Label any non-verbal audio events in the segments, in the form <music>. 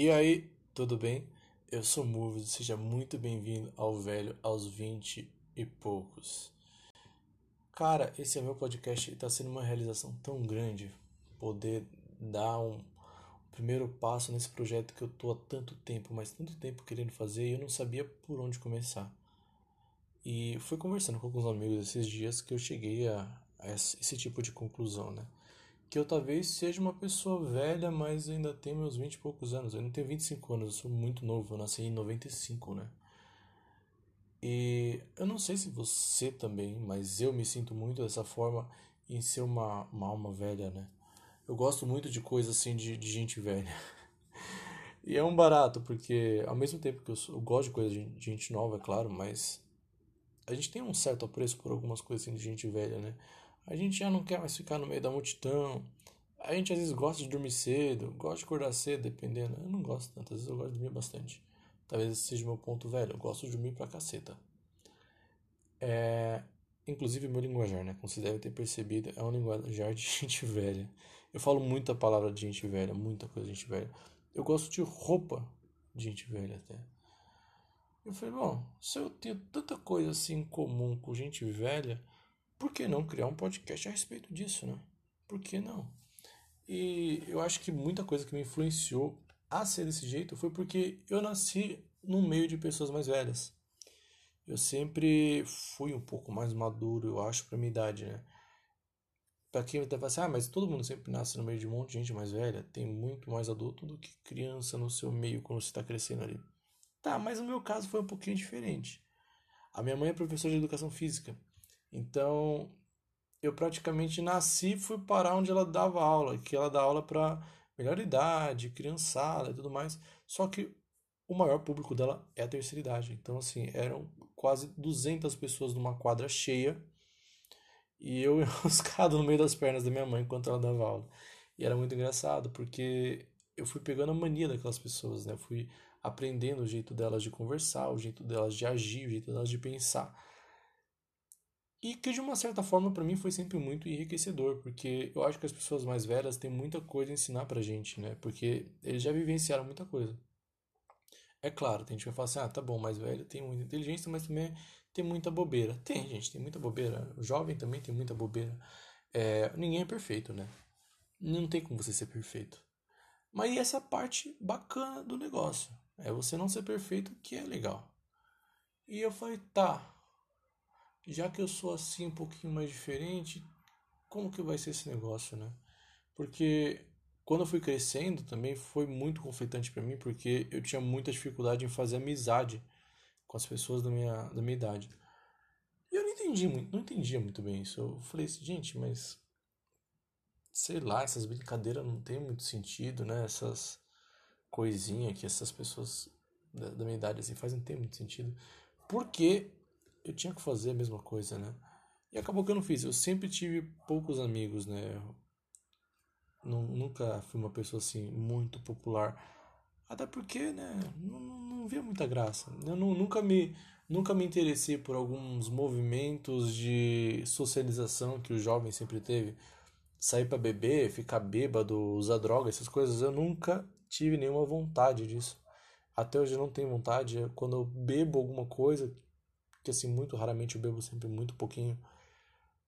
E aí, tudo bem? Eu sou Moves, seja muito bem-vindo ao velho aos 20 e poucos. Cara, esse é meu podcast e tá sendo uma realização tão grande poder dar um primeiro passo nesse projeto que eu tô há tanto tempo, mas tanto tempo querendo fazer e eu não sabia por onde começar. E fui conversando com alguns amigos esses dias que eu cheguei a esse tipo de conclusão, né? Que eu talvez seja uma pessoa velha, mas ainda tenho meus 20 e poucos anos. Eu não tenho 25 anos, eu sou muito novo, eu nasci em 95, né? E eu não sei se você também, mas eu me sinto muito dessa forma em ser uma, uma alma velha, né? Eu gosto muito de coisas assim de, de gente velha. <laughs> e é um barato, porque ao mesmo tempo que eu, eu gosto de coisas de, de gente nova, é claro, mas a gente tem um certo apreço por algumas coisas assim de gente velha, né? A gente já não quer mais ficar no meio da multidão. A gente às vezes gosta de dormir cedo, gosta de acordar cedo, dependendo. Eu não gosto tanto, às vezes eu gosto de dormir bastante. Talvez esse seja o meu ponto velho. Eu gosto de dormir pra caceta. É... Inclusive meu linguajar, né? Como vocês devem ter percebido, é um linguajar de <laughs> gente velha. Eu falo muita palavra de gente velha, muita coisa de gente velha. Eu gosto de roupa de gente velha até. Eu falei, bom, se eu tenho tanta coisa assim em comum com gente velha, por que não criar um podcast a respeito disso, né? Por que não? E eu acho que muita coisa que me influenciou a ser desse jeito foi porque eu nasci no meio de pessoas mais velhas. Eu sempre fui um pouco mais maduro, eu acho, para minha idade, né? Pra quem até fala assim, ah, mas todo mundo sempre nasce no meio de um monte de gente mais velha. Tem muito mais adulto do que criança no seu meio quando você está crescendo ali. Tá, mas o meu caso foi um pouquinho diferente. A minha mãe é professora de educação física. Então, eu praticamente nasci e fui parar onde ela dava aula, que ela dá aula para melhor idade, criançada e tudo mais. Só que o maior público dela é a terceira idade. Então, assim, eram quase 200 pessoas numa quadra cheia e eu <laughs> enroscado no meio das pernas da minha mãe enquanto ela dava aula. E era muito engraçado, porque eu fui pegando a mania daquelas pessoas, né? Eu fui aprendendo o jeito delas de conversar, o jeito delas de agir, o jeito delas de pensar. E que de uma certa forma para mim foi sempre muito enriquecedor, porque eu acho que as pessoas mais velhas têm muita coisa a ensinar pra gente, né? Porque eles já vivenciaram muita coisa. É claro, tem gente que vai falar assim: "Ah, tá bom, mais velho tem muita inteligência, mas também tem muita bobeira". Tem, gente, tem muita bobeira. O jovem também tem muita bobeira. É, ninguém é perfeito, né? Não tem como você ser perfeito. Mas essa parte bacana do negócio. É você não ser perfeito que é legal. E eu falei, tá, já que eu sou assim um pouquinho mais diferente, como que vai ser esse negócio, né? Porque quando eu fui crescendo também foi muito conflitante para mim, porque eu tinha muita dificuldade em fazer amizade com as pessoas da minha, da minha idade. E eu não entendi muito, não entendia muito bem isso. Eu falei assim, gente, mas sei lá, essas brincadeiras não tem muito sentido, né? Essas coisinhas que essas pessoas da, da minha idade assim fazem não tem muito sentido. Porque eu tinha que fazer a mesma coisa, né? E acabou que eu não fiz. Eu sempre tive poucos amigos, né? Não, nunca fui uma pessoa assim muito popular. Até porque, né? Não, não, não via muita graça. Eu não, nunca me nunca me interessei por alguns movimentos de socialização que o jovem sempre teve. Sair para beber, ficar bêbado, usar droga, essas coisas. Eu nunca tive nenhuma vontade disso. Até hoje eu não tenho vontade. Quando eu bebo alguma coisa que assim, muito raramente eu bebo sempre muito pouquinho.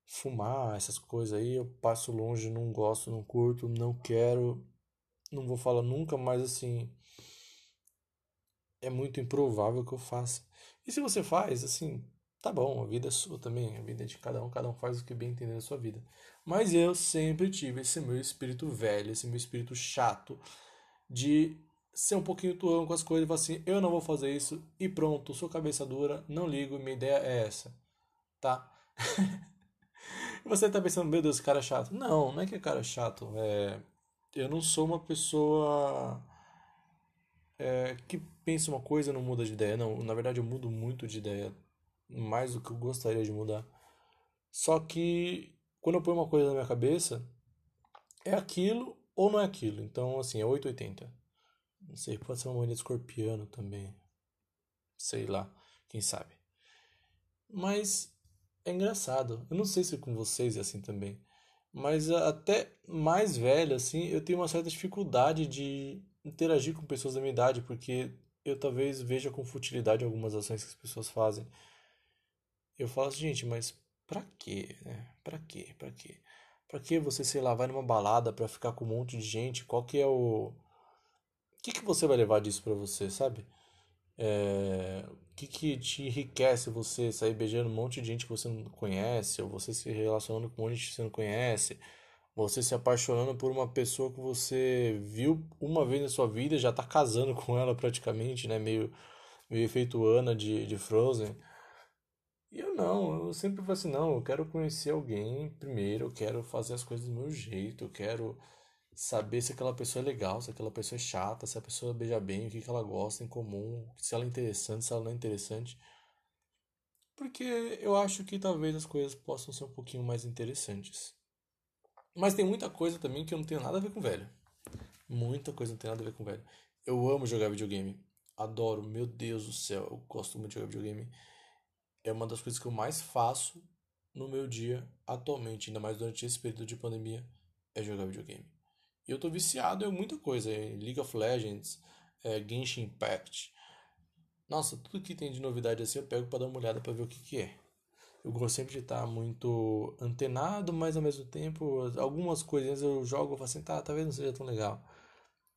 Fumar, essas coisas aí, eu passo longe, não gosto, não curto, não quero, não vou falar nunca, mas assim, é muito improvável que eu faça. E se você faz, assim, tá bom, a vida é sua também, a vida é de cada um, cada um faz o que bem entender na sua vida. Mas eu sempre tive esse meu espírito velho, esse meu espírito chato de ser um pouquinho tuão com as coisas e falar assim, eu não vou fazer isso e pronto, sou cabeça dura, não ligo, minha ideia é essa, tá? <laughs> você tá pensando, meu Deus, cara é chato. Não, não é que é cara chato, é... eu não sou uma pessoa é, que pensa uma coisa e não muda de ideia, não, na verdade eu mudo muito de ideia, mais do que eu gostaria de mudar. Só que quando eu ponho uma coisa na minha cabeça, é aquilo ou não é aquilo, então assim, é 880. Não sei, pode ser uma moeda escorpiano também. Sei lá, quem sabe. Mas é engraçado. Eu não sei se com vocês é assim também. Mas até mais velho, assim, eu tenho uma certa dificuldade de interagir com pessoas da minha idade, porque eu talvez veja com futilidade algumas ações que as pessoas fazem. Eu falo assim, gente, mas pra quê, né? Pra quê? Pra quê? Pra que você, sei lá, vai numa balada pra ficar com um monte de gente? Qual que é o... Que que você vai levar disso pra você, sabe? É... O que que te enriquece você sair beijando um monte de gente que você não conhece? Ou você se relacionando com um monte de gente que você não conhece? Você se apaixonando por uma pessoa que você viu uma vez na sua vida, já tá casando com ela praticamente, né? Meio, meio efeito Ana de, de Frozen. E eu não, eu sempre falo assim, não, eu quero conhecer alguém primeiro, eu quero fazer as coisas do meu jeito, eu quero saber se aquela pessoa é legal, se aquela pessoa é chata, se a pessoa beija bem, o que, que ela gosta em comum, se ela é interessante, se ela não é interessante. Porque eu acho que talvez as coisas possam ser um pouquinho mais interessantes. Mas tem muita coisa também que eu não tenho nada a ver com velho. Muita coisa não tem nada a ver com velho. Eu amo jogar videogame. Adoro, meu Deus do céu, eu gosto muito de jogar videogame é uma das coisas que eu mais faço no meu dia atualmente, ainda mais durante esse período de pandemia, é jogar videogame. E eu tô viciado em muita coisa, em League of Legends, é, Genshin Impact. Nossa, tudo que tem de novidade assim eu pego para dar uma olhada para ver o que que é. Eu gosto sempre de estar muito antenado, mas ao mesmo tempo, algumas coisinhas eu jogo e falo assim, tá, talvez não seja tão legal.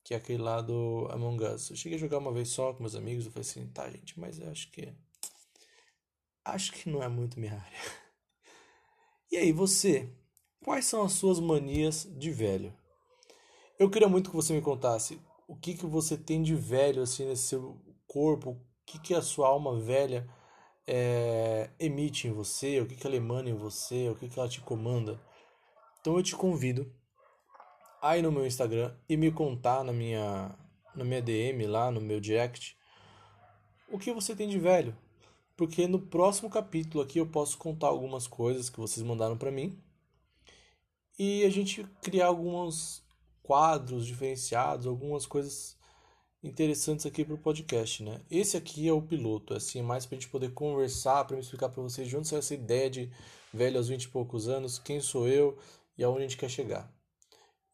Que é aquele lá do Among Us. Eu cheguei a jogar uma vez só com meus amigos, eu falei assim, tá, gente, mas eu acho que acho que não é muito minha área. <laughs> E aí, você? Quais são as suas manias de velho? Eu queria muito que você me contasse o que, que você tem de velho assim nesse seu corpo, o que, que a sua alma velha é, emite em você, o que, que ela emana em você, o que, que ela te comanda. Então eu te convido a ir no meu Instagram e me contar na minha, na minha DM lá, no meu direct, o que você tem de velho porque no próximo capítulo aqui eu posso contar algumas coisas que vocês mandaram para mim e a gente criar alguns quadros diferenciados, algumas coisas interessantes aqui para o podcast, né? Esse aqui é o piloto, assim, é mais para a gente poder conversar, para me explicar para vocês de onde saiu essa ideia de velho aos 20 e poucos anos, quem sou eu e aonde a gente quer chegar.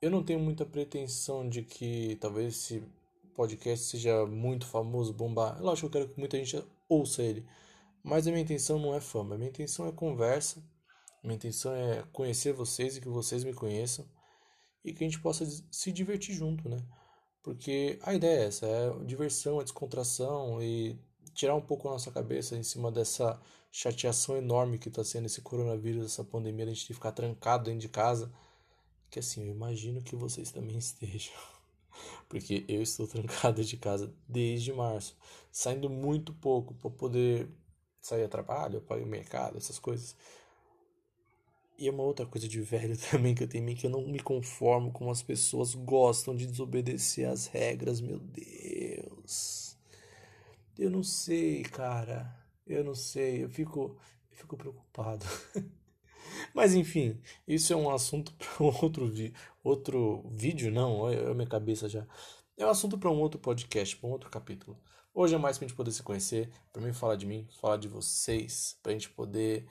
Eu não tenho muita pretensão de que talvez esse podcast seja muito famoso, bombar. Lógico que eu quero que muita gente ouça ele, mas a minha intenção não é fama, a minha intenção é conversa, a minha intenção é conhecer vocês e que vocês me conheçam e que a gente possa se divertir junto, né? Porque a ideia é essa, é diversão, é descontração e tirar um pouco a nossa cabeça em cima dessa chateação enorme que está sendo esse coronavírus, essa pandemia, a gente ficar trancado dentro de casa. Que assim, eu imagino que vocês também <laughs> estejam. Porque eu estou trancado de casa desde março, saindo muito pouco para poder sair a trabalho, para ir ao mercado, essas coisas. E é uma outra coisa de velho <laughs> também que eu tenho que eu não me conformo como as pessoas gostam de desobedecer as regras, meu Deus. Eu não sei, cara. Eu não sei, eu fico eu fico preocupado. <laughs> Mas enfim, isso é um assunto <laughs> para outro vi outro vídeo, não, é a minha cabeça já. É um assunto para um outro podcast, para um outro capítulo. Hoje é mais pra gente poder se conhecer, pra mim falar de mim, falar de vocês, pra gente poder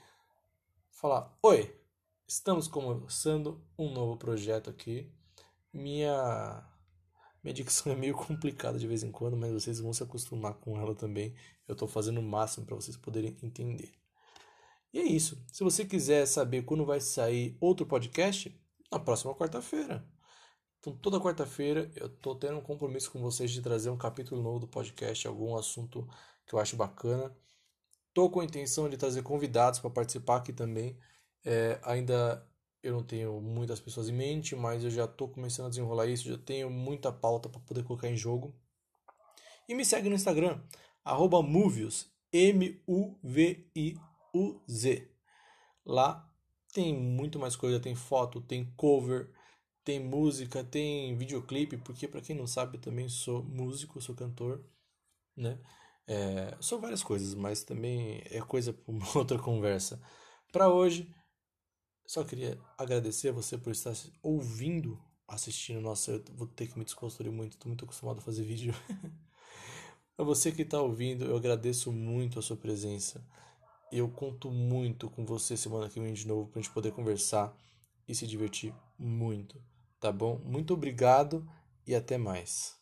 falar: Oi, estamos começando um novo projeto aqui. Minha minha dicção é meio complicada de vez em quando, mas vocês vão se acostumar com ela também. Eu estou fazendo o máximo para vocês poderem entender. E é isso. Se você quiser saber quando vai sair outro podcast, na próxima quarta-feira. Então, toda quarta-feira eu tô tendo um compromisso com vocês de trazer um capítulo novo do podcast, algum assunto que eu acho bacana. Tô com a intenção de trazer convidados para participar aqui também. É, ainda eu não tenho muitas pessoas em mente, mas eu já tô começando a desenrolar isso, já tenho muita pauta para poder colocar em jogo. E me segue no Instagram, arroba Movius, M-U-V-I-U-Z. Lá tem muito mais coisa, tem foto, tem cover, tem música, tem videoclipe, porque para quem não sabe, eu também sou músico, sou cantor, né? É, sou várias coisas, mas também é coisa para uma <laughs> outra conversa. Para hoje, só queria agradecer a você por estar ouvindo, assistindo. Nossa, eu vou ter que me desconstruir muito, estou muito acostumado a fazer vídeo. <laughs> a você que está ouvindo, eu agradeço muito a sua presença. Eu conto muito com você semana que vem de novo para a gente poder conversar e se divertir muito. Tá bom? Muito obrigado e até mais.